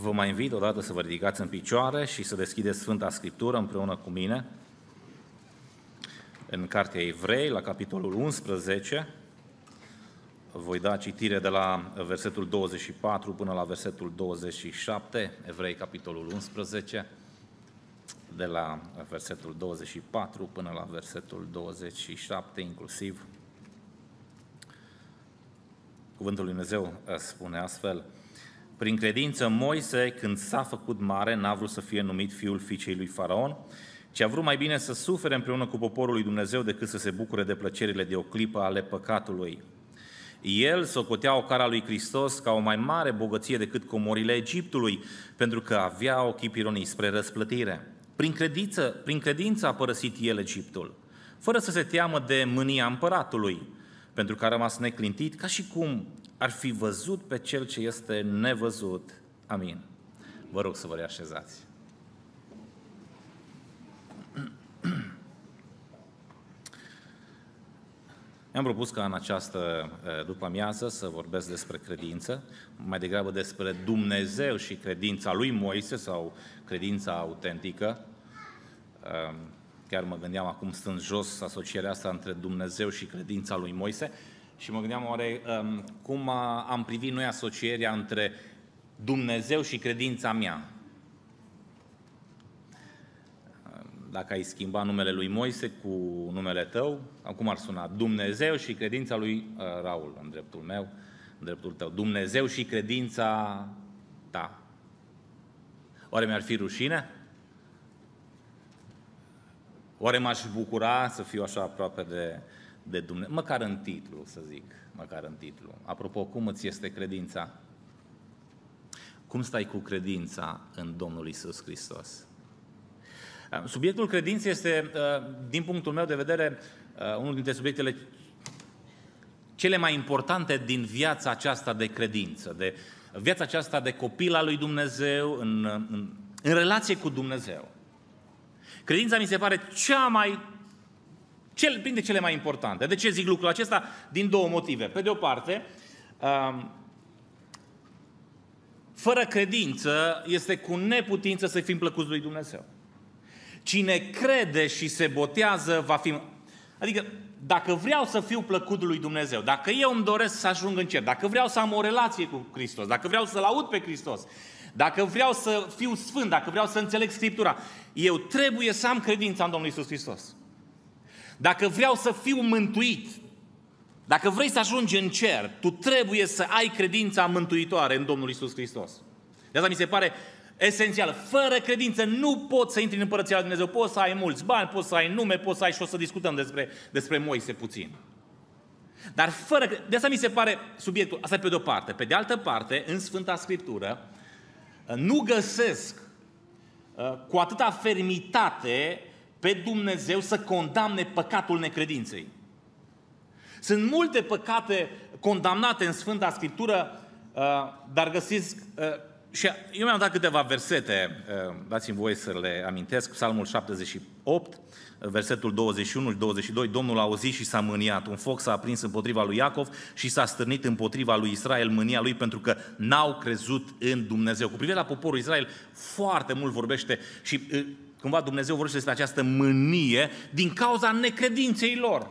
Vă mai invit odată să vă ridicați în picioare și să deschideți Sfânta Scriptură împreună cu mine în Cartea Evrei, la capitolul 11. Voi da citire de la versetul 24 până la versetul 27, Evrei, capitolul 11, de la versetul 24 până la versetul 27 inclusiv. Cuvântul lui Dumnezeu spune astfel, prin credință, Moise, când s-a făcut mare, n-a vrut să fie numit fiul fiicei lui Faraon, ci a vrut mai bine să sufere împreună cu poporul lui Dumnezeu decât să se bucure de plăcerile de o clipă ale păcatului. El socotea o cara lui Hristos ca o mai mare bogăție decât comorile Egiptului, pentru că avea ochii pironii spre răsplătire. Prin credință, prin credință a părăsit el Egiptul, fără să se teamă de mânia împăratului, pentru că a rămas neclintit, ca și cum ar fi văzut pe cel ce este nevăzut. Amin. Vă rog să vă reașezați. Mi-am propus ca în această după amiază să vorbesc despre credință, mai degrabă despre Dumnezeu și credința lui Moise sau credința autentică. Chiar mă gândeam acum stând jos asocierea asta între Dumnezeu și credința lui Moise și mă gândeam oare um, cum am privit noi asocierea între Dumnezeu și credința mea. Dacă ai schimba numele lui Moise cu numele tău, cum ar suna? Dumnezeu și credința lui uh, Raul, în dreptul meu, în dreptul tău. Dumnezeu și credința ta. Oare mi-ar fi rușine? Oare m-aș bucura să fiu așa aproape de, de Dumnezeu, măcar în titlu, să zic, măcar în titlu. Apropo, cum îți este credința? Cum stai cu credința în Domnul Isus Hristos? Subiectul credinței este, uh, din punctul meu de vedere, uh, unul dintre subiectele cele mai importante din viața aceasta de credință, de viața aceasta de copil al lui Dumnezeu, în, în, în relație cu Dumnezeu. Credința mi se pare cea mai cel, printre cele mai importante. De ce zic lucrul acesta? Din două motive. Pe de o parte, um, fără credință este cu neputință să fim plăcuți lui Dumnezeu. Cine crede și se botează va fi... Adică, dacă vreau să fiu plăcut lui Dumnezeu, dacă eu îmi doresc să ajung în cer, dacă vreau să am o relație cu Hristos, dacă vreau să-L aud pe Hristos, dacă vreau să fiu sfânt, dacă vreau să înțeleg Scriptura, eu trebuie să am credința în Domnul Isus Hristos. Dacă vreau să fiu mântuit, dacă vrei să ajungi în cer, tu trebuie să ai credința mântuitoare în Domnul Isus Hristos. De asta mi se pare esențial. Fără credință nu poți să intri în Împărăția Lui Dumnezeu. Poți să ai mulți bani, poți să ai nume, poți să ai și o să discutăm despre, despre Moise puțin. Dar fără, de asta mi se pare subiectul, asta pe de-o parte. Pe de altă parte, în Sfânta Scriptură, nu găsesc uh, cu atâta fermitate pe Dumnezeu să condamne păcatul necredinței. Sunt multe păcate condamnate în Sfânta Scriptură, uh, dar găsiți uh, și eu mi-am dat câteva versete, uh, dați-mi voie să le amintesc, Psalmul 78, versetul 21 și 22, Domnul a auzit și s-a mâniat, un foc s-a aprins împotriva lui Iacov și s-a stârnit împotriva lui Israel mânia lui pentru că n-au crezut în Dumnezeu. Cu privire la poporul Israel, foarte mult vorbește și cumva Dumnezeu vorbește despre această mânie din cauza necredinței lor.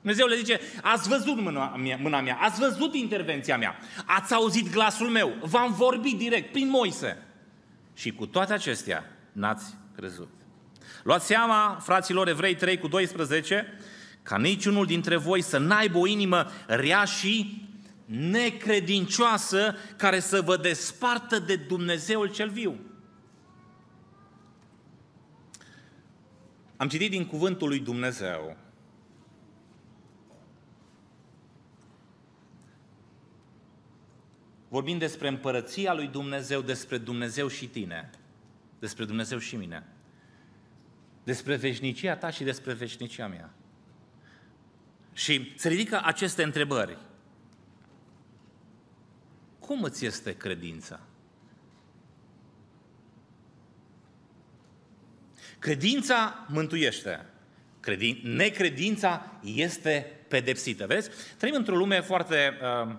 Dumnezeu le zice, ați văzut mâna mea, mâna mea, ați văzut intervenția mea, ați auzit glasul meu, v-am vorbit direct prin Moise. Și cu toate acestea n-ați crezut. Luați seama, fraților evrei 3 cu 12, ca niciunul dintre voi să n-aibă o inimă rea și necredincioasă care să vă despartă de Dumnezeul cel viu. Am citit din cuvântul lui Dumnezeu Vorbim despre împărăția lui Dumnezeu, despre Dumnezeu și tine, despre Dumnezeu și mine, despre veșnicia ta și despre veșnicia mea. Și se ridică aceste întrebări. Cum îți este credința? Credința mântuiește. Credin... Necredința este pedepsită. Vezi? Trăim într-o lume foarte uh,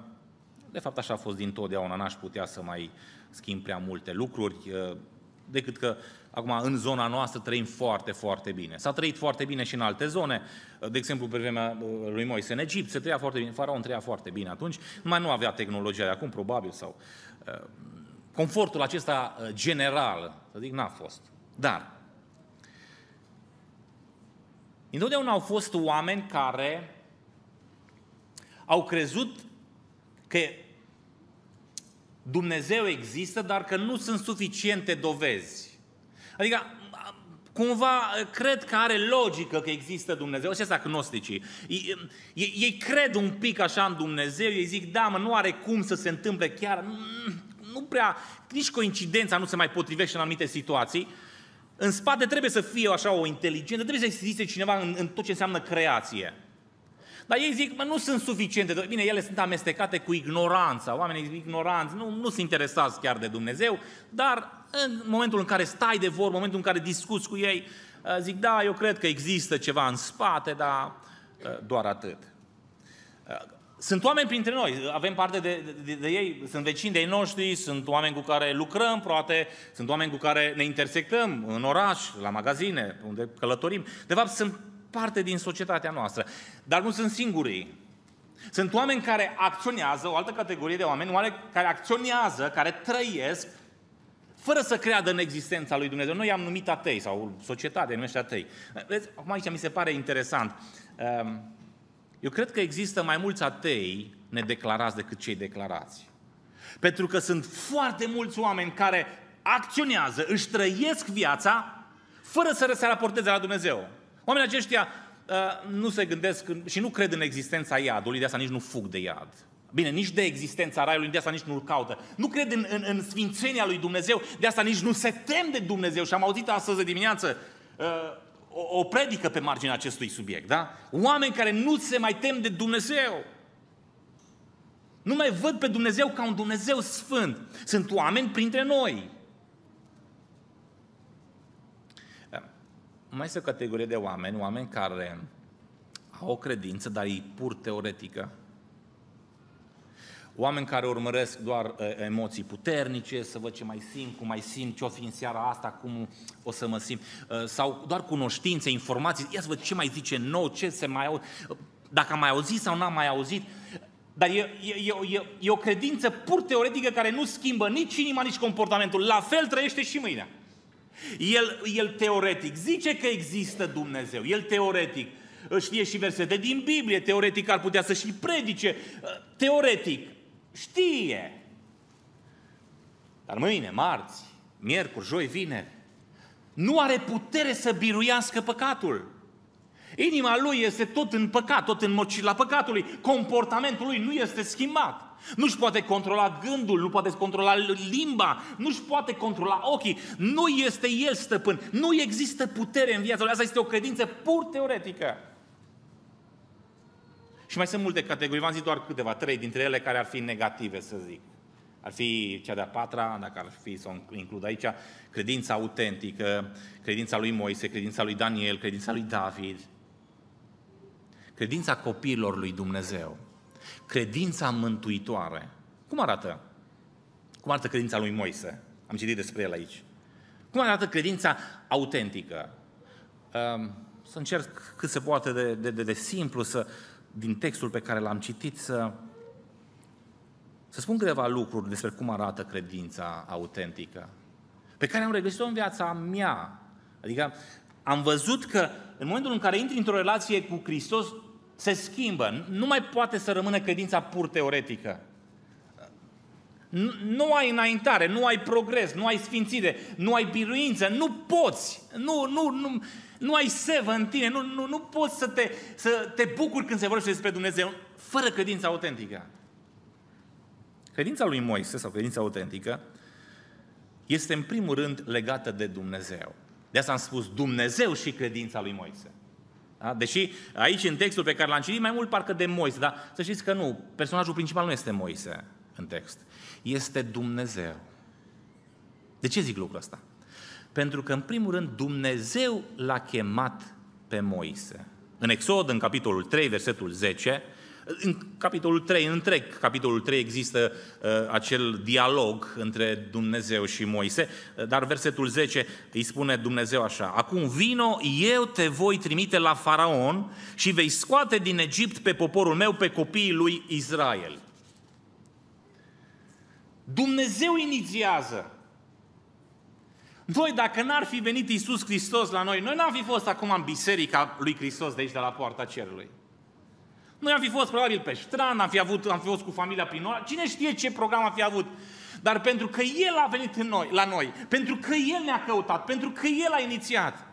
De fapt, așa a fost dintotdeauna, n-aș putea să mai schimb prea multe lucruri, uh, decât că acum în zona noastră trăim foarte, foarte bine. S-a trăit foarte bine și în alte zone, uh, de exemplu pe vremea uh, lui Moise în Egipt, se trăia foarte bine, faraon trăia foarte bine atunci, numai nu avea tehnologia de acum, probabil, sau confortul acesta general, să zic, n-a fost. Dar, întotdeauna au fost oameni care au crezut că Dumnezeu există, dar că nu sunt suficiente dovezi. Adică, cumva, cred că are logică că există Dumnezeu. Și asta agnosticii. Ei, ei, ei cred un pic așa în Dumnezeu, ei zic, da, mă, nu are cum să se întâmple chiar, nu, nu prea, nici coincidența nu se mai potrivește în anumite situații. În spate trebuie să fie așa o inteligență, trebuie să existe cineva în, în tot ce înseamnă creație. Dar ei zic, mă, nu sunt suficiente. Bine, ele sunt amestecate cu ignoranța. Oamenii ignoranți nu, nu sunt interesați chiar de Dumnezeu, dar în momentul în care stai de vorbă, în momentul în care discuți cu ei, uh, zic, da, eu cred că există ceva în spate, dar uh, doar atât. Uh, sunt oameni printre noi, avem parte de, de, de ei, sunt vecini de ei noștri, sunt oameni cu care lucrăm, poate, sunt oameni cu care ne intersectăm în oraș, la magazine, unde călătorim. De fapt, sunt parte din societatea noastră. Dar nu sunt singurii. Sunt oameni care acționează, o altă categorie de oameni, oameni care acționează, care trăiesc, fără să creadă în existența lui Dumnezeu. Noi i-am numit atei sau societatea numește atei. Vezi, acum aici mi se pare interesant. Ehm, eu cred că există mai mulți atei nedeclarați decât cei declarați. Pentru că sunt foarte mulți oameni care acționează, își trăiesc viața fără să se raporteze la Dumnezeu. Oamenii aceștia uh, nu se gândesc și nu cred în existența iadului, de asta nici nu fug de iad. Bine, nici de existența raiului, de asta nici nu-l caută. Nu cred în, în, în sfințenia lui Dumnezeu, de asta nici nu se tem de Dumnezeu. Și am auzit astăzi de dimineață uh, o, o predică pe marginea acestui subiect, da? Oameni care nu se mai tem de Dumnezeu. Nu mai văd pe Dumnezeu ca un Dumnezeu sfânt. Sunt oameni printre noi mai este o categorie de oameni, oameni care au o credință, dar e pur teoretică. Oameni care urmăresc doar uh, emoții puternice, să văd ce mai simt, cum mai simt, ce o fi în seara asta, cum o să mă simt, uh, sau doar cunoștințe, informații, ia să văd ce mai zice nou, ce se mai auzi, dacă am mai auzit sau n-am mai auzit. Dar e, e, e, e o credință pur teoretică care nu schimbă nici inima, nici comportamentul. La fel trăiește și mâine. El, el teoretic zice că există Dumnezeu. El teoretic știe și versete din Biblie, teoretic ar putea să și predice, teoretic știe. Dar mâine, marți, miercuri, joi, vineri, nu are putere să biruiască păcatul. Inima lui este tot în păcat, tot în mocila păcatului. Comportamentul lui nu este schimbat. Nu-și poate controla gândul, nu poate controla limba, nu-și poate controla ochii. Nu este el stăpân. Nu există putere în viața lui. Asta este o credință pur teoretică. Și mai sunt multe categorii, v-am zis doar câteva, trei dintre ele care ar fi negative, să zic. Ar fi cea de-a patra, dacă ar fi să o includ aici, credința autentică, credința lui Moise, credința lui Daniel, credința lui David, credința copiilor lui Dumnezeu. Credința mântuitoare. Cum arată? Cum arată credința lui Moise? Am citit despre el aici. Cum arată credința autentică? Ehm, să încerc cât se poate de, de, de, de simplu să, din textul pe care l-am citit să, să spun câteva lucruri despre cum arată credința autentică, pe care am regăsit-o în viața mea. Adică am văzut că în momentul în care intri într-o relație cu Hristos, se schimbă. Nu mai poate să rămână credința pur teoretică. Nu, nu ai înaintare, nu ai progres, nu ai sfințire, nu ai biruință, nu poți, nu, nu, nu, nu ai sevă în tine, nu, nu, nu poți să te, să te bucuri când se vorbește despre Dumnezeu fără credința autentică. Credința lui Moise sau credința autentică este în primul rând legată de Dumnezeu. De asta am spus Dumnezeu și credința lui Moise. Da? Deși aici, în textul pe care l-am citit, mai mult parcă de Moise, dar să știți că nu, personajul principal nu este Moise în text, este Dumnezeu. De ce zic lucrul ăsta? Pentru că, în primul rând, Dumnezeu l-a chemat pe Moise. În Exod, în capitolul 3, versetul 10, În capitolul 3, în întreg capitolul 3 există uh, acel dialog între Dumnezeu și Moise, dar versetul 10 îi spune Dumnezeu așa, Acum vino, eu te voi trimite la Faraon și vei scoate din Egipt pe poporul meu, pe copiii lui Israel. Dumnezeu inițiază. Noi, dacă n-ar fi venit Isus Hristos la noi, noi n-am fi fost acum în biserica lui Hristos de aici, de la poarta cerului. Noi am fi fost probabil pe strand, am fi, avut, am fi fost cu familia prin oraș, cine știe ce program am fi avut. Dar pentru că El a venit în noi, la noi, pentru că El ne-a căutat, pentru că El a inițiat.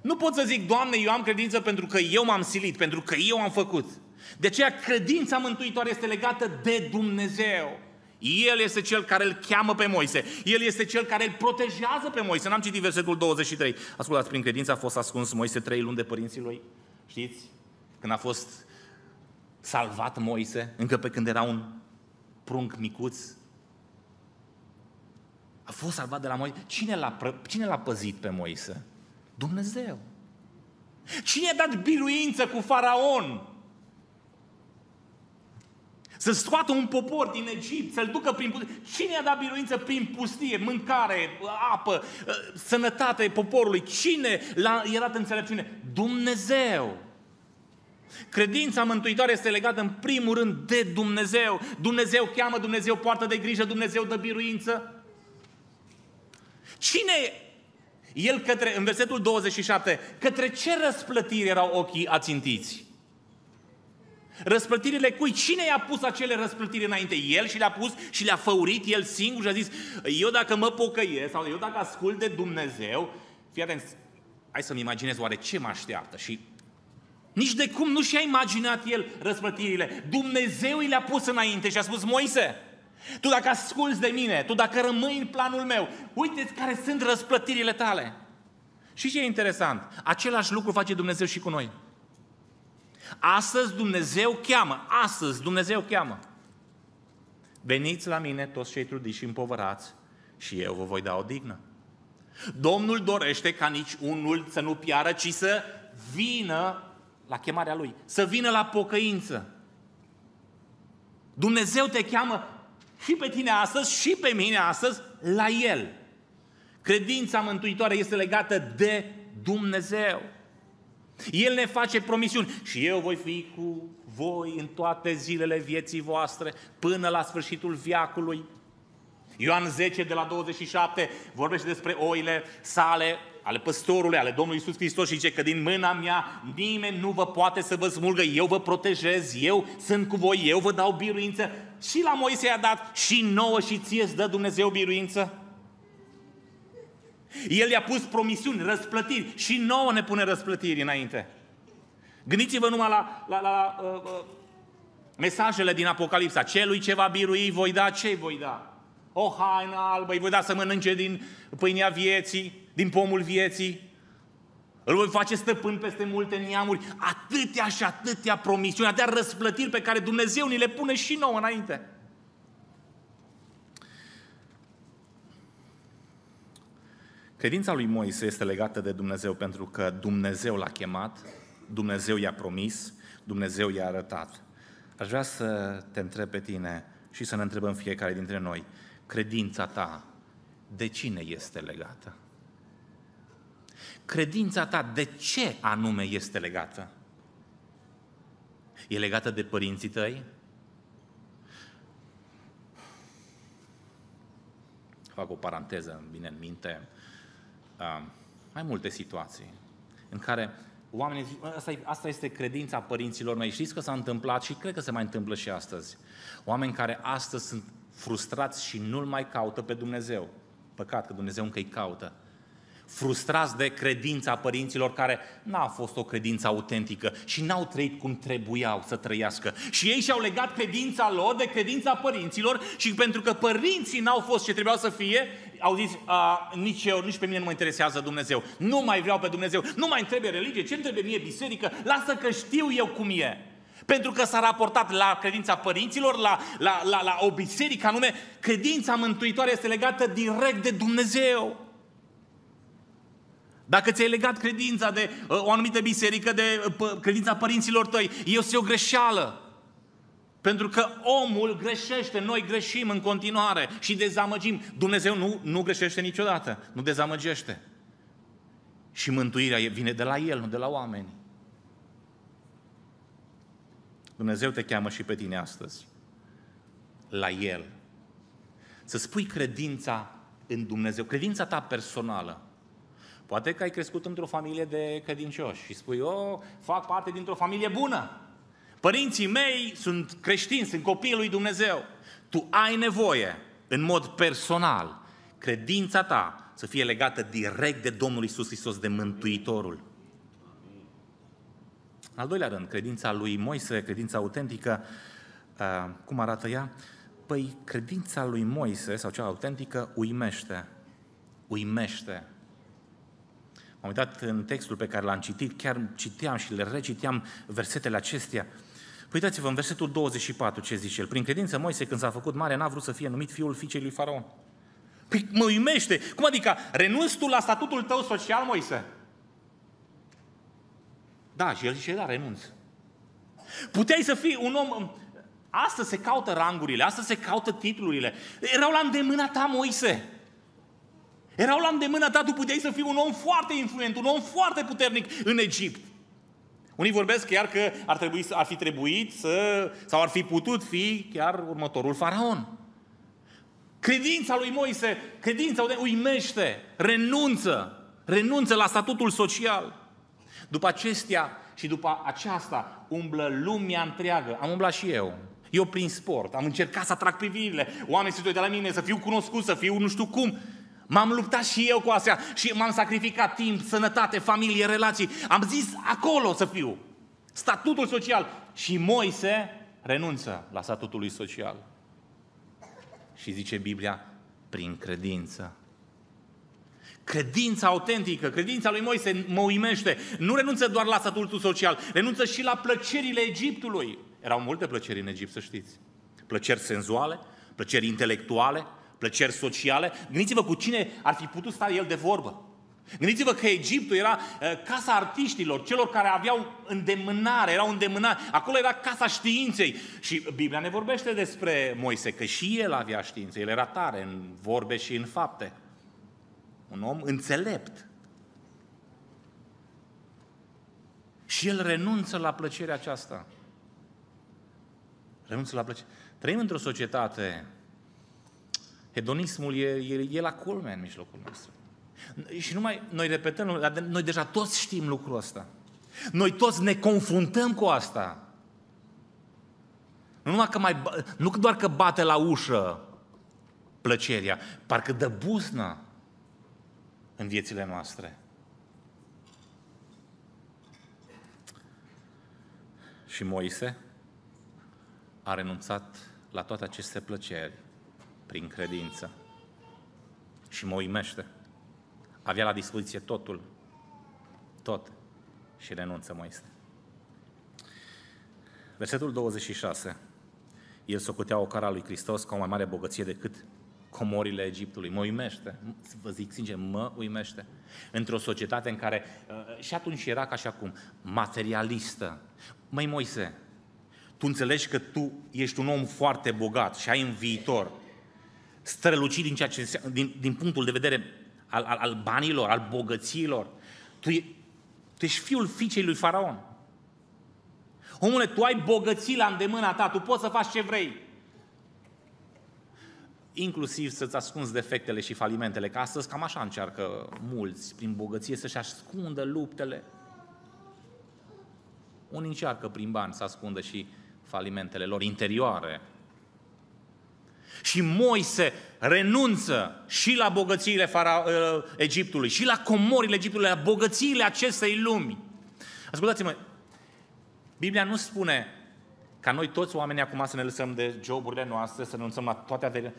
Nu pot să zic, Doamne, eu am credință pentru că eu m-am silit, pentru că eu am făcut. De aceea credința mântuitoare este legată de Dumnezeu. El este cel care îl cheamă pe Moise. El este cel care îl protejează pe Moise. N-am citit versetul 23. Ascultați, prin credință a fost ascuns Moise trei luni de părinții lui. Știți? Când a fost salvat Moise, încă pe când era un prunc micuț. A fost salvat de la Moise. Cine l-a, cine l-a păzit pe Moise? Dumnezeu. Cine a dat biruință cu faraon? Să scoată un popor din Egipt, să-l ducă prin pustie. Cine a dat biruință prin pustie? Mâncare, apă, sănătate poporului. Cine l-a ierat înțelepciune? Dumnezeu. Credința mântuitoare este legată în primul rând de Dumnezeu. Dumnezeu cheamă, Dumnezeu poartă de grijă, Dumnezeu dă biruință. Cine el către, în versetul 27, către ce răsplătiri erau ochii ațintiți? Răsplătirile cui? Cine i-a pus acele răsplătiri înainte? El și le-a pus și le-a făurit el singur și a zis, eu dacă mă pocăiesc sau eu dacă ascult de Dumnezeu, fii atent, hai să-mi imaginez oare ce mă așteaptă și nici de cum nu și-a imaginat el răsplătirile. Dumnezeu i le-a pus înainte și a spus, Moise, tu dacă asculți de mine, tu dacă rămâi în planul meu, uite care sunt răsplătirile tale. Și ce e interesant? Același lucru face Dumnezeu și cu noi. Astăzi Dumnezeu cheamă, astăzi Dumnezeu cheamă. Veniți la mine toți cei trudiți și împovărați și eu vă voi da o dignă. Domnul dorește ca nici unul să nu piară, ci să vină la chemarea Lui, să vină la pocăință. Dumnezeu te cheamă și pe tine astăzi și pe mine astăzi la El. Credința mântuitoare este legată de Dumnezeu. El ne face promisiuni și eu voi fi cu voi în toate zilele vieții voastre până la sfârșitul viacului. Ioan 10 de la 27 vorbește despre oile sale, ale păstorului, ale Domnului Isus Hristos și zice că din mâna mea nimeni nu vă poate să vă smulgă, eu vă protejez, eu sunt cu voi, eu vă dau biruință. Și la Moise i-a dat și nouă și ție îți dă Dumnezeu biruință. El i-a pus promisiuni, răsplătiri și nouă ne pune răsplătiri înainte. Gândiți-vă numai la, la, la uh, uh, mesajele din Apocalipsa. Celui ce va birui voi da, ce voi da? O haină albă, îi voi da să mănânce din pâinea vieții, din pomul vieții. Îl voi face stăpân peste multe neamuri. Atâtea și atâtea promisiuni, atâtea răsplătiri pe care Dumnezeu ni le pune și nouă înainte. Credința lui Moise este legată de Dumnezeu pentru că Dumnezeu l-a chemat, Dumnezeu i-a promis, Dumnezeu i-a arătat. Aș vrea să te întreb pe tine și să ne întrebăm fiecare dintre noi, credința ta de cine este legată? Credința ta de ce anume este legată? E legată de părinții tăi? Fac o paranteză, îmi vine în minte uh, mai multe situații în care oamenii zic, asta, asta este credința părinților mei. Știți că s-a întâmplat și cred că se mai întâmplă și astăzi. Oameni care astăzi sunt frustrați și nu-L mai caută pe Dumnezeu. Păcat că Dumnezeu încă îi caută frustrați de credința părinților care n-a fost o credință autentică și n-au trăit cum trebuiau să trăiască. Și ei și-au legat credința lor de credința părinților și pentru că părinții n-au fost ce trebuiau să fie, au zis, a, nici eu, nici pe mine nu mă interesează Dumnezeu. Nu mai vreau pe Dumnezeu, nu mai trebuie religie, ce trebuie mie biserică, lasă că știu eu cum e. Pentru că s-a raportat la credința părinților, la, la, la, la o biserică anume, credința mântuitoare este legată direct de Dumnezeu. Dacă ți-ai legat credința de uh, o anumită biserică, de uh, credința părinților tăi, este o greșeală. Pentru că omul greșește, noi greșim în continuare și dezamăgim. Dumnezeu nu, nu greșește niciodată, nu dezamăgește. Și mântuirea vine de la El, nu de la oameni. Dumnezeu te cheamă și pe tine astăzi. La El. Să spui credința în Dumnezeu, credința ta personală. Poate că ai crescut într-o familie de credincioși și spui, oh, fac parte dintr-o familie bună. Părinții mei sunt creștini, sunt copiii lui Dumnezeu. Tu ai nevoie, în mod personal, credința ta să fie legată direct de Domnul Isus Hristos, de Mântuitorul. Al doilea rând, credința lui Moise, credința autentică, uh, cum arată ea? Păi, credința lui Moise, sau cea autentică, uimește. Uimește. Am uitat în textul pe care l-am citit, chiar citeam și le reciteam versetele acestea. Păi uitați-vă în versetul 24 ce zice el. Prin credință Moise când s-a făcut mare n-a vrut să fie numit fiul fiicei lui Faraon. Păi mă uimește. Cum adică renunți tu la statutul tău social, Moise? Da, și el zice, da, renunț. Puteai să fii un om... Astăzi se caută rangurile, astăzi se caută titlurile. Erau la îndemâna ta, Moise. Erau la îndemâna ta, tu puteai să fii un om foarte influent, un om foarte puternic în Egipt. Unii vorbesc chiar că ar, trebui, ar fi trebuit să, sau ar fi putut fi chiar următorul faraon. Credința lui Moise, credința uimește, renunță, renunță la statutul social. După acestea și după aceasta umblă lumea întreagă. Am umblat și eu. Eu prin sport, am încercat să atrag privirile, oamenii se uită la mine, să fiu cunoscut, să fiu nu știu cum. M-am luptat și eu cu astea și m-am sacrificat timp, sănătate, familie, relații. Am zis acolo să fiu. Statutul social. Și Moise renunță la statutul lui social. Și zice Biblia, prin credință. Credința autentică, credința lui Moise mă uimește. Nu renunță doar la statutul social, renunță și la plăcerile Egiptului. Erau multe plăceri în Egipt, să știți. Plăceri senzuale, plăceri intelectuale, plăceri sociale. Gândiți-vă cu cine ar fi putut sta el de vorbă. Gândiți-vă că Egiptul era uh, casa artiștilor, celor care aveau îndemânare, erau îndemânari. Acolo era casa științei. Și Biblia ne vorbește despre Moise, că și el avea știință. El era tare în vorbe și în fapte. Un om înțelept. Și el renunță la plăcerea aceasta. Renunță la plăcere. Trăim într-o societate Hedonismul e, e, e la culme în mijlocul nostru. Și numai noi repetăm, noi deja toți știm lucrul ăsta. Noi toți ne confruntăm cu asta. Nu, numai că mai, nu doar că bate la ușă plăcerea, parcă dă buznă în viețile noastre. Și Moise a renunțat la toate aceste plăceri prin credință. Și mă uimește. Avea la dispoziție totul. Tot. Și renunță Moise. Versetul 26. El socotea o cara lui Hristos ca o mai mare bogăție decât comorile Egiptului. Mă uimește. Vă zic sincer, mă uimește. Într-o societate în care, uh, și atunci era ca și acum, materialistă. Măi Moise, tu înțelegi că tu ești un om foarte bogat și ai în viitor strălucit din, ceea ce, din, din punctul de vedere al, al, al banilor, al bogăților. Tu, e, tu ești fiul fiicei lui Faraon. Omule, tu ai bogății la îndemâna ta, tu poți să faci ce vrei. Inclusiv să-ți ascunzi defectele și falimentele, că astăzi cam așa încearcă mulți, prin bogăție, să-și ascundă luptele. Unii încearcă prin bani să ascundă și falimentele lor interioare, și Moise renunță și la bogățiile fara, uh, Egiptului, și la comorile Egiptului, la bogățiile acestei lumi. Ascultați-mă, Biblia nu spune ca noi toți oamenii acum să ne lăsăm de joburile noastre, să renunțăm la toate averile.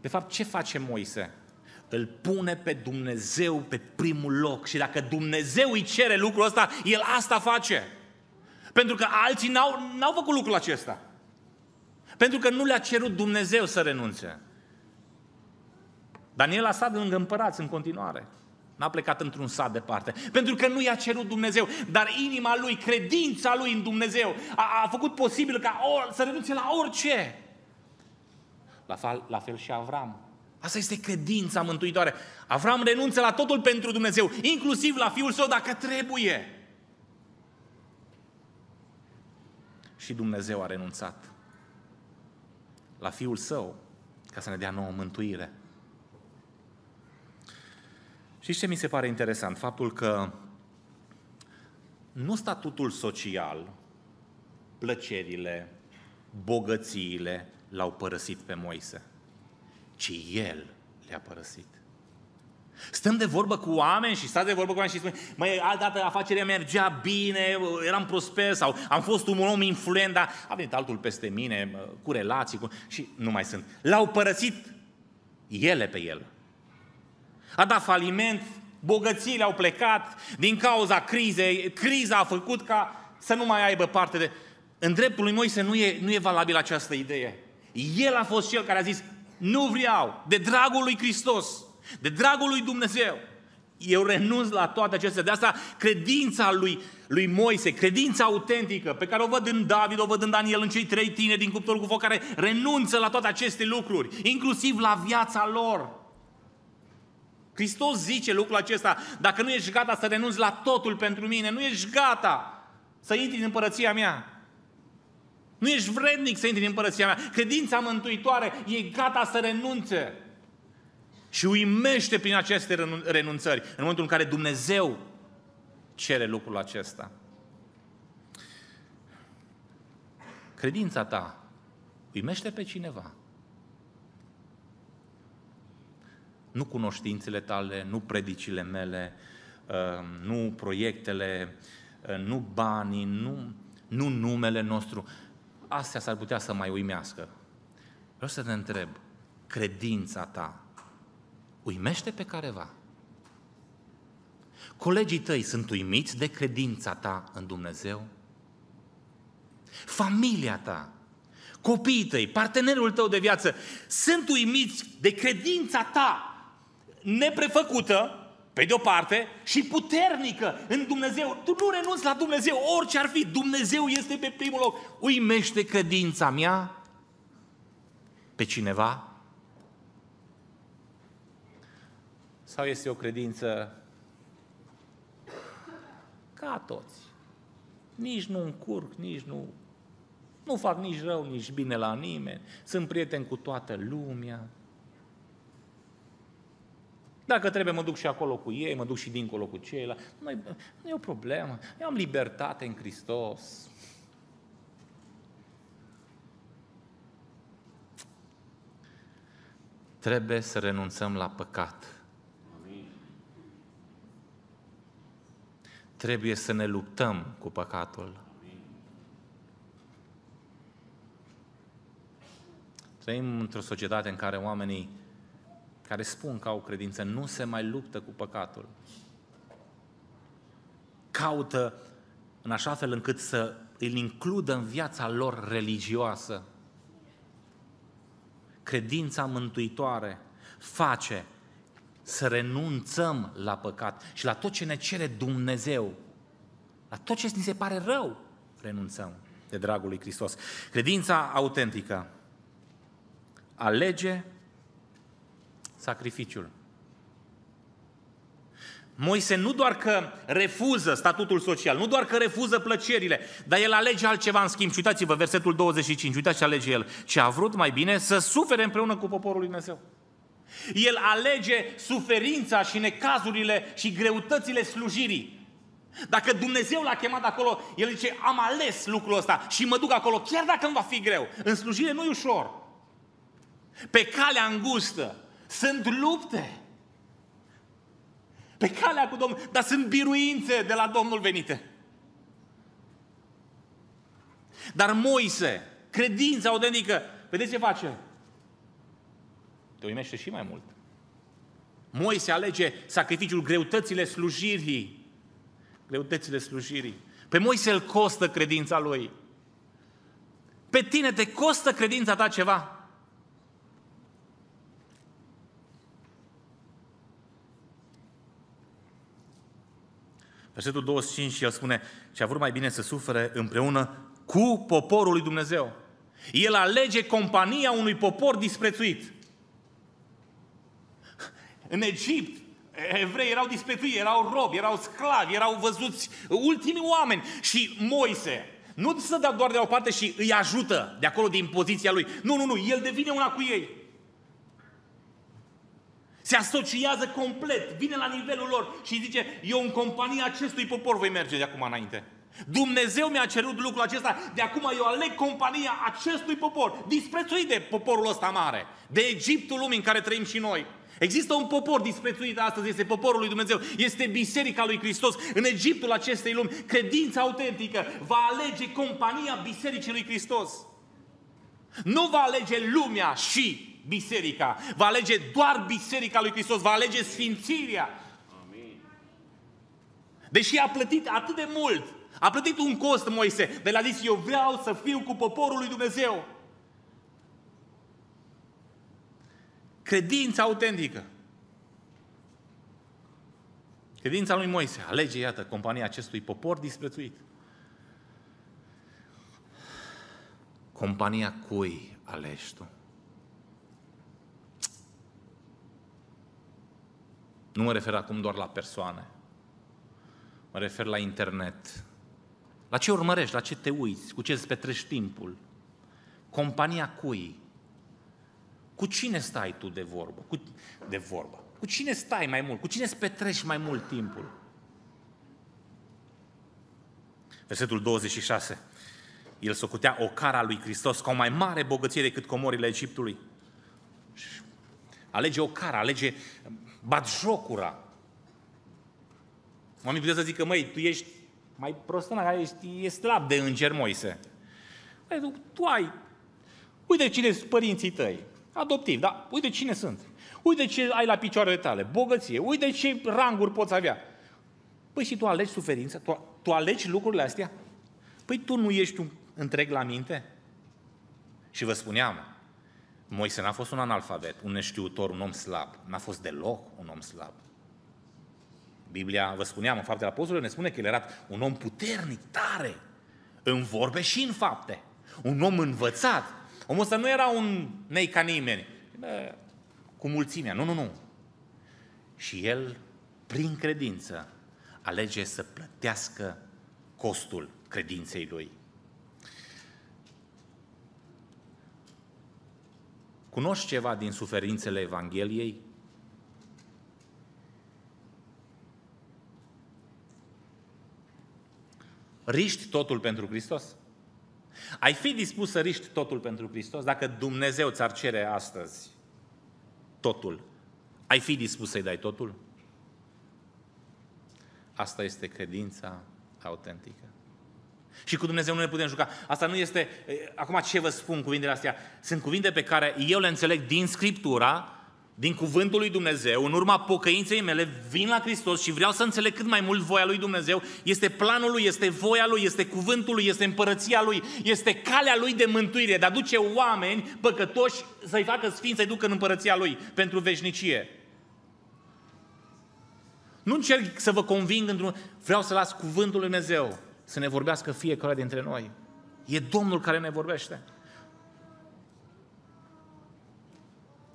De fapt, ce face Moise? Îl pune pe Dumnezeu pe primul loc și dacă Dumnezeu îi cere lucrul ăsta, el asta face. Pentru că alții n-au, n-au făcut lucrul acesta. Pentru că nu le-a cerut Dumnezeu să renunțe. Daniel a stat lângă împărați în continuare. N-a plecat într-un sat departe. Pentru că nu i-a cerut Dumnezeu, dar inima lui, credința lui în Dumnezeu a, a făcut posibil ca or, să renunțe la orice. La fel, la fel și Avram. Asta este credința mântuitoare. Avram renunță la totul pentru Dumnezeu, inclusiv la fiul său dacă trebuie. Și Dumnezeu a renunțat la fiul său ca să ne dea nouă mântuire. Și ce mi se pare interesant? Faptul că nu statutul social, plăcerile, bogățiile l-au părăsit pe Moise, ci el le-a părăsit. Stăm de vorbă cu oameni și stați de vorbă cu oameni și spune, măi, dată afacerea mergea bine, eram prosper sau am fost un om influent, dar a venit altul peste mine, cu relații, cu... și nu mai sunt. L-au părăsit ele pe el. A dat faliment, bogățiile au plecat din cauza crizei, criza a făcut ca să nu mai aibă parte de... În dreptul lui Moise nu e, nu e valabil această idee. El a fost cel care a zis, nu vreau, de dragul lui Hristos, de dragul lui Dumnezeu, eu renunț la toate acestea. De asta credința lui, lui Moise, credința autentică pe care o văd în David, o văd în Daniel, în cei trei tineri din cuptorul cu foc care renunță la toate aceste lucruri, inclusiv la viața lor. Hristos zice lucrul acesta, dacă nu ești gata să renunți la totul pentru mine, nu ești gata să intri în împărăția mea. Nu ești vrednic să intri în împărăția mea. Credința mântuitoare e gata să renunțe. Și uimește prin aceste renunțări, în momentul în care Dumnezeu cere lucrul acesta. Credința ta uimește pe cineva. Nu cunoștințele tale, nu predicile mele, uh, nu proiectele, uh, nu banii, nu, nu numele nostru. Astea s-ar putea să mai uimească. Vreau să te întreb, credința ta uimește pe careva? Colegii tăi sunt uimiți de credința ta în Dumnezeu? Familia ta, copiii tăi, partenerul tău de viață sunt uimiți de credința ta neprefăcută, pe de o parte, și puternică în Dumnezeu. Tu nu renunți la Dumnezeu, orice ar fi, Dumnezeu este pe primul loc. Uimește credința mea pe cineva? Sau este o credință ca toți? Nici nu încurc, nici nu... Nu fac nici rău, nici bine la nimeni. Sunt prieten cu toată lumea. Dacă trebuie, mă duc și acolo cu ei, mă duc și dincolo cu ceilalți. Nu e, nu e o problemă. Eu am libertate în Hristos. Trebuie să renunțăm la păcat. Trebuie să ne luptăm cu păcatul. Trăim într-o societate în care oamenii care spun că au credință, nu se mai luptă cu păcatul. Caută în așa fel încât să îl includă în viața lor religioasă. Credința mântuitoare face să renunțăm la păcat și la tot ce ne cere Dumnezeu. La tot ce ni se pare rău, renunțăm de dragul lui Hristos. Credința autentică alege sacrificiul. Moise nu doar că refuză statutul social, nu doar că refuză plăcerile, dar el alege altceva în schimb. Și uitați-vă, versetul 25, uitați ce alege el. Ce a vrut mai bine să sufere împreună cu poporul lui Dumnezeu. El alege suferința și necazurile și greutățile slujirii. Dacă Dumnezeu l-a chemat acolo, el zice, am ales lucrul ăsta și mă duc acolo, chiar dacă îmi va fi greu. În slujire nu e ușor. Pe calea îngustă, sunt lupte. Pe calea cu Domnul, dar sunt biruințe de la Domnul venite. Dar Moise, credința autentică, vedeți ce face? Te uimește și mai mult. Moise alege sacrificiul, greutățile slujirii. Greutățile slujirii. Pe Moise îl costă credința lui. Pe tine te costă credința ta ceva. Versetul 25, el spune, ce a vrut mai bine să sufere împreună cu poporul lui Dumnezeu. El alege compania unui popor disprețuit. În Egipt, evrei erau disprețuiți, erau robi, erau sclavi, erau văzuți ultimii oameni. Și Moise, nu să dea doar de o parte și îi ajută de acolo din poziția lui. Nu, nu, nu, el devine una cu ei. Se asociază complet, vine la nivelul lor și zice, eu în compania acestui popor voi merge de acum înainte. Dumnezeu mi-a cerut lucrul acesta, de acum eu aleg compania acestui popor, disprețuit de poporul ăsta mare, de Egiptul lumii în care trăim și noi. Există un popor disprețuit astăzi, este poporul lui Dumnezeu, este Biserica lui Hristos. În Egiptul acestei lumi, credința autentică va alege compania Bisericii lui Hristos. Nu va alege lumea și biserica, va alege doar Biserica lui Hristos, va alege sfințirea. Amin. Deși a plătit atât de mult, a plătit un cost Moise, de la zis, eu vreau să fiu cu poporul lui Dumnezeu. Credința autentică. Credința lui Moise alege, iată, compania acestui popor disprețuit. Compania cui alegi tu? Nu mă refer acum doar la persoane. Mă refer la internet. La ce urmărești, la ce te uiți, cu ce îți petrești timpul. Compania cui? Cu cine stai tu de vorbă? Cu, de vorbă. Cu cine stai mai mult? Cu cine îți petreci mai mult timpul? Versetul 26. El socotea o cara lui Hristos ca o mai mare bogăție decât comorile Egiptului. Alege o cara, alege bat jocura. Oamenii puteți să zică, măi, tu ești mai prostăna, care ești, e slab de înger, Moise. Păi, tu, tu ai, uite cine sunt părinții tăi, adoptiv, dar uite cine sunt. Uite ce ai la picioarele tale, bogăție, uite ce ranguri poți avea. Păi și tu alegi suferința, tu, tu alegi lucrurile astea? Păi tu nu ești un întreg la minte? Și vă spuneam, Moise n-a fost un analfabet, un neștiutor, un om slab. N-a fost deloc un om slab. Biblia, vă spuneam, în faptele apostolilor, ne spune că el era un om puternic, tare, în vorbe și în fapte. Un om învățat. Omul ăsta nu era un nei ca nimeni, cu mulțimea. Nu, nu, nu. Și el, prin credință, alege să plătească costul credinței lui. Cunoști ceva din suferințele Evangheliei? Riști totul pentru Hristos? Ai fi dispus să riști totul pentru Hristos? Dacă Dumnezeu ți-ar cere astăzi totul, ai fi dispus să-i dai totul? Asta este credința autentică. Și cu Dumnezeu nu ne putem juca. Asta nu este, acum ce vă spun cuvintele astea? Sunt cuvinte pe care eu le înțeleg din Scriptura, din cuvântul lui Dumnezeu, în urma pocăinței mele, vin la Hristos și vreau să înțeleg cât mai mult voia lui Dumnezeu. Este planul lui, este voia lui, este cuvântul lui, este împărăția lui, este calea lui de mântuire, de a duce oameni păcătoși să-i facă sfinți, să-i ducă în împărăția lui pentru veșnicie. Nu încerc să vă conving într-un... Vreau să las cuvântul lui Dumnezeu să ne vorbească fiecare dintre noi. E Domnul care ne vorbește.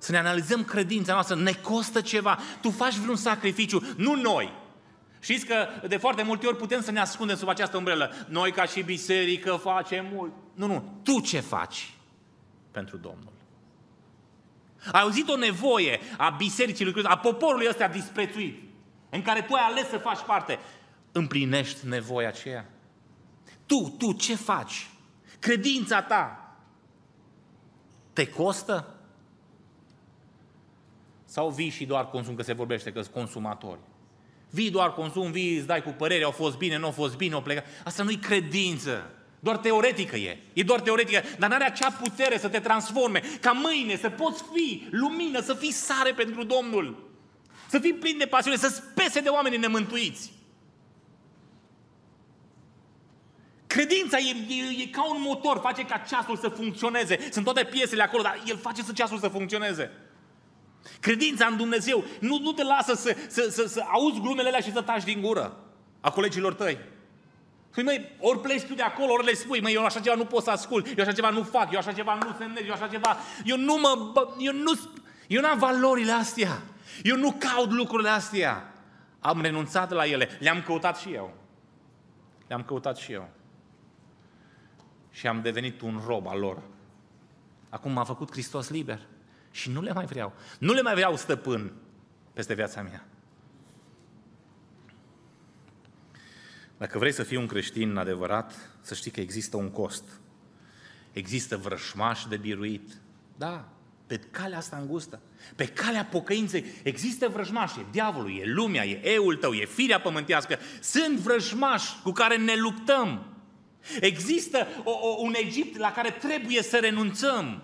Să ne analizăm credința noastră, ne costă ceva. Tu faci vreun sacrificiu, nu noi. Știți că de foarte multe ori putem să ne ascundem sub această umbrelă. Noi ca și biserică facem mult. Nu, nu. Tu ce faci pentru Domnul? Ai auzit o nevoie a bisericii lui Hristos, a poporului ăsta disprețuit, în care tu ai ales să faci parte. Împlinești nevoia aceea? Tu, tu ce faci? Credința ta te costă? Sau vii și doar consum, că se vorbește că sunt consumatori. Vii doar consum, vii, îți dai cu părere, au fost bine, nu au fost bine, au plecat. Asta nu-i credință. Doar teoretică e. E doar teoretică, dar n-are acea putere să te transforme, ca mâine să poți fi lumină, să fii sare pentru Domnul. Să fii plin de pasiune, să spese de oameni nemântuiți. Credința e, e, e ca un motor, face ca ceasul să funcționeze. Sunt toate piesele acolo, dar el face să ceasul să funcționeze. Credința în Dumnezeu nu, nu te lasă să, să, să, să auzi glumele alea și să taci din gură. a colegilor tăi. Păi măi, ori pleci tu de acolo, ori le spui, măi, eu așa ceva nu pot să ascult, eu așa ceva nu fac, eu așa ceva nu semnez, eu așa ceva, eu nu mă, eu nu, eu n-am valorile astea, eu nu caut lucrurile astea. Am renunțat la ele, le-am căutat și eu. Le-am căutat și eu. Și am devenit un rob al lor. Acum m-a făcut Hristos liber. Și nu le mai vreau. Nu le mai vreau stăpân peste viața mea. Dacă vrei să fii un creștin adevărat, să știi că există un cost. Există vrășmaș de biruit. Da, pe calea asta îngustă, pe calea pocăinței, există vrăjmași, e diavolul, e lumea, e eul tău, e firea pământească, sunt vrăjmași cu care ne luptăm. Există o, o, un Egipt la care trebuie să renunțăm.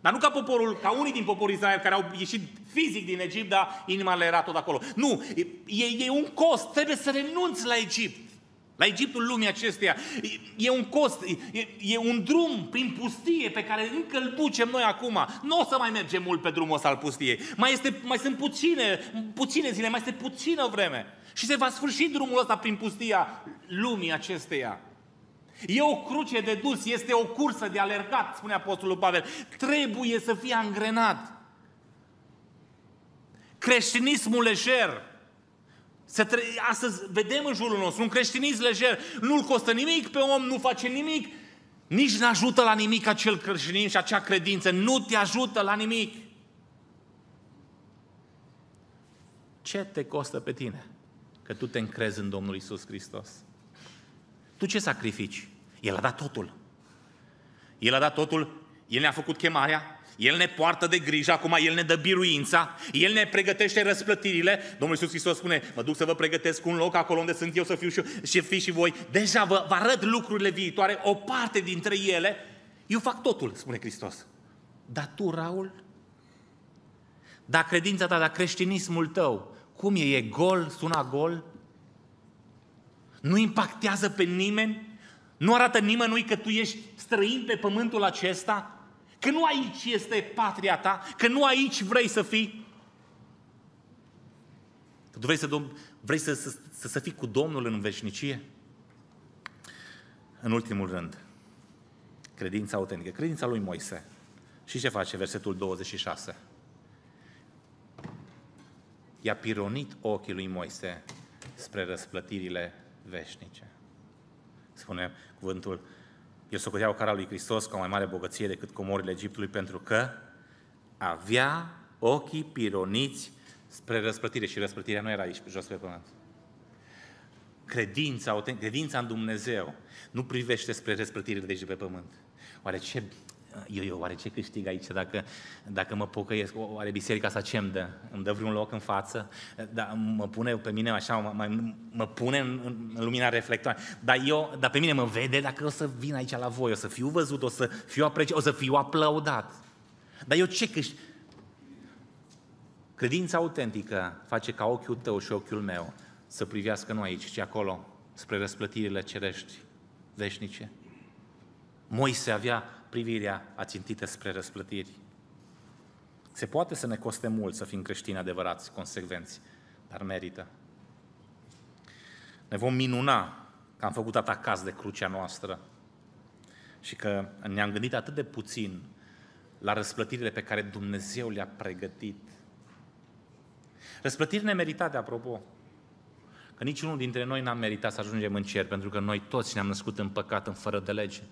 Dar nu ca poporul, ca unii din poporul Israel care au ieșit fizic din Egipt, dar inima le era tot acolo. Nu, e, e un cost, trebuie să renunți la Egipt. La Egiptul lumii acesteia. E un cost, e, e un drum prin pustie pe care încă îl ducem noi acum. Nu o să mai mergem mult pe drumul ăsta al pustiei. Mai, este, mai sunt puține, puține zile, mai este puțină vreme. Și se va sfârși drumul ăsta prin pustia lumii acesteia. E o cruce de dus, este o cursă de alergat, spune Apostolul Pavel. Trebuie să fie angrenat. Creștinismul lejer. Să tre- Astăzi vedem în jurul nostru un creștinism lejer. Nu-l costă nimic pe om, nu face nimic. Nici nu ajută la nimic acel creștinism și acea credință. Nu te ajută la nimic. Ce te costă pe tine? Că tu te încrezi în Domnul Isus Hristos. Tu ce sacrifici? El a dat totul. El a dat totul, El ne-a făcut chemarea, El ne poartă de grijă, acum El ne dă biruința, El ne pregătește răsplătirile. Domnul Iisus Hristos spune, mă duc să vă pregătesc un loc acolo unde sunt eu să fiu și, și fi și voi. Deja vă, vă arăt lucrurile viitoare, o parte dintre ele. Eu fac totul, spune Hristos. Dar tu, Raul, dar credința ta, dar creștinismul tău, cum e? E gol? Sună gol? Nu impactează pe nimeni? Nu arată nimănui că tu ești străin pe pământul acesta? Că nu aici este patria ta? Că nu aici vrei să fii? Că tu vrei să, vrei să, să, să, să fii cu Domnul în veșnicie? În ultimul rând, credința autentică, credința lui Moise. Și ce face versetul 26? I-a pironit ochii lui Moise spre răsplătirile veșnice. Spune cuvântul, el socotea cara lui Hristos ca o mai mare bogăție decât comorile Egiptului pentru că avea ochii pironiți spre răsplătire și răsplătirea nu era aici, jos pe pământ. Credința, credința în Dumnezeu nu privește spre răsplătirile de aici de pe pământ. Oare ce eu, eu, oare ce câștig aici dacă, dacă mă pocăiesc? Oare biserica asta ce îmi dă? Îmi dă vreun loc în față? Da, mă pune pe mine așa, mă, mă pune în, în lumina reflectoare. Dar, eu, dar pe mine mă vede dacă o să vin aici la voi, o să fiu văzut, o să fiu apreciat, o să fiu aplaudat. Dar eu ce câștig? Credința autentică face ca ochiul tău și ochiul meu să privească nu aici, ci acolo, spre răsplătirile cerești, veșnice. Moise avea privirea ațintită spre răsplătiri. Se poate să ne coste mult să fim creștini adevărați, consecvenți, dar merită. Ne vom minuna că am făcut atacaz de crucea noastră și că ne-am gândit atât de puțin la răsplătirile pe care Dumnezeu le-a pregătit. Răsplătiri nemeritate, apropo, că niciunul dintre noi n-am meritat să ajungem în cer, pentru că noi toți ne-am născut în păcat, în fără de lege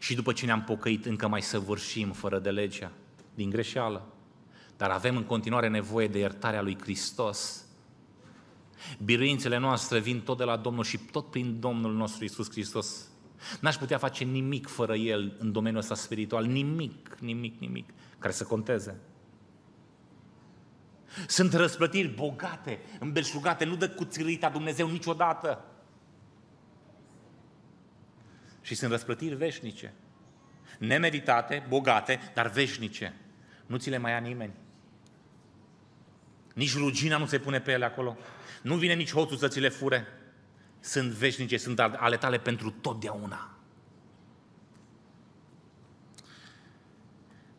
și după ce ne-am pocăit încă mai săvârșim fără de legea, din greșeală. Dar avem în continuare nevoie de iertarea lui Hristos. Biruințele noastre vin tot de la Domnul și tot prin Domnul nostru Isus Hristos. N-aș putea face nimic fără El în domeniul ăsta spiritual, nimic, nimic, nimic, care să conteze. Sunt răsplătiri bogate, îmbelșugate, nu dă cu Dumnezeu niciodată și sunt răsplătiri veșnice. Nemeritate, bogate, dar veșnice. Nu ți le mai ia nimeni. Nici rugina nu se pune pe ele acolo. Nu vine nici hoțul să ți le fure. Sunt veșnice, sunt ale tale pentru totdeauna.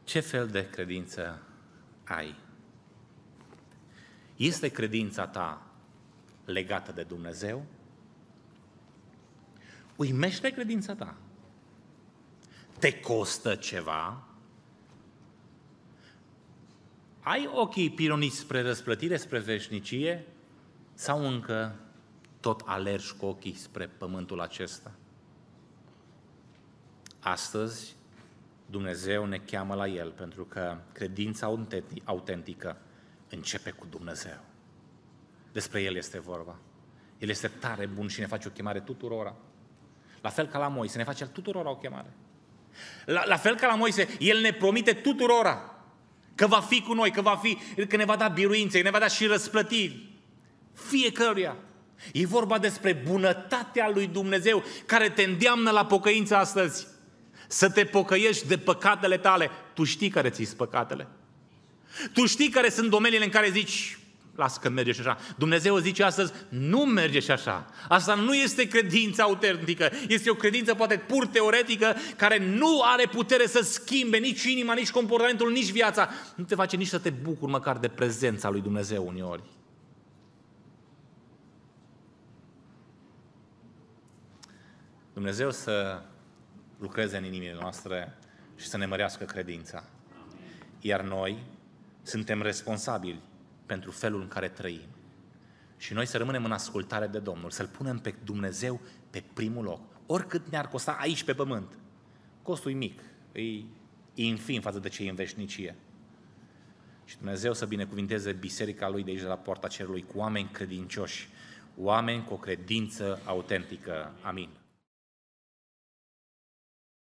Ce fel de credință ai? Este credința ta legată de Dumnezeu? Uimește credința ta. Te costă ceva? Ai ochii pironiți spre răsplătire, spre veșnicie? Sau încă tot alergi cu ochii spre pământul acesta? Astăzi, Dumnezeu ne cheamă la El pentru că credința autentică începe cu Dumnezeu. Despre El este vorba. El este tare bun și ne face o chemare tuturora. La fel ca la Moise, ne face tuturora o chemare. La, la fel ca la Moise, El ne promite tuturora că va fi cu noi, că, va fi, că ne va da biruințe, că ne va da și răsplătiri. Fiecăruia. E vorba despre bunătatea lui Dumnezeu care te îndeamnă la pocăință astăzi. Să te pocăiești de păcatele tale. Tu știi care ți păcatele. Tu știi care sunt domeniile în care zici, las că merge și așa. Dumnezeu zice astăzi, nu merge și așa. Asta nu este credința autentică, este o credință poate pur teoretică care nu are putere să schimbe nici inima, nici comportamentul, nici viața. Nu te face nici să te bucuri măcar de prezența lui Dumnezeu uneori. Dumnezeu să lucreze în inimile noastre și să ne mărească credința. Iar noi suntem responsabili pentru felul în care trăim. Și noi să rămânem în ascultare de Domnul, să-L punem pe Dumnezeu pe primul loc. Oricât ne-ar costa aici pe pământ. Costul e mic, e infim față de ce e în veșnicie. Și Dumnezeu să binecuvinteze biserica Lui de aici, de la poarta cerului, cu oameni credincioși, oameni cu o credință autentică. Amin.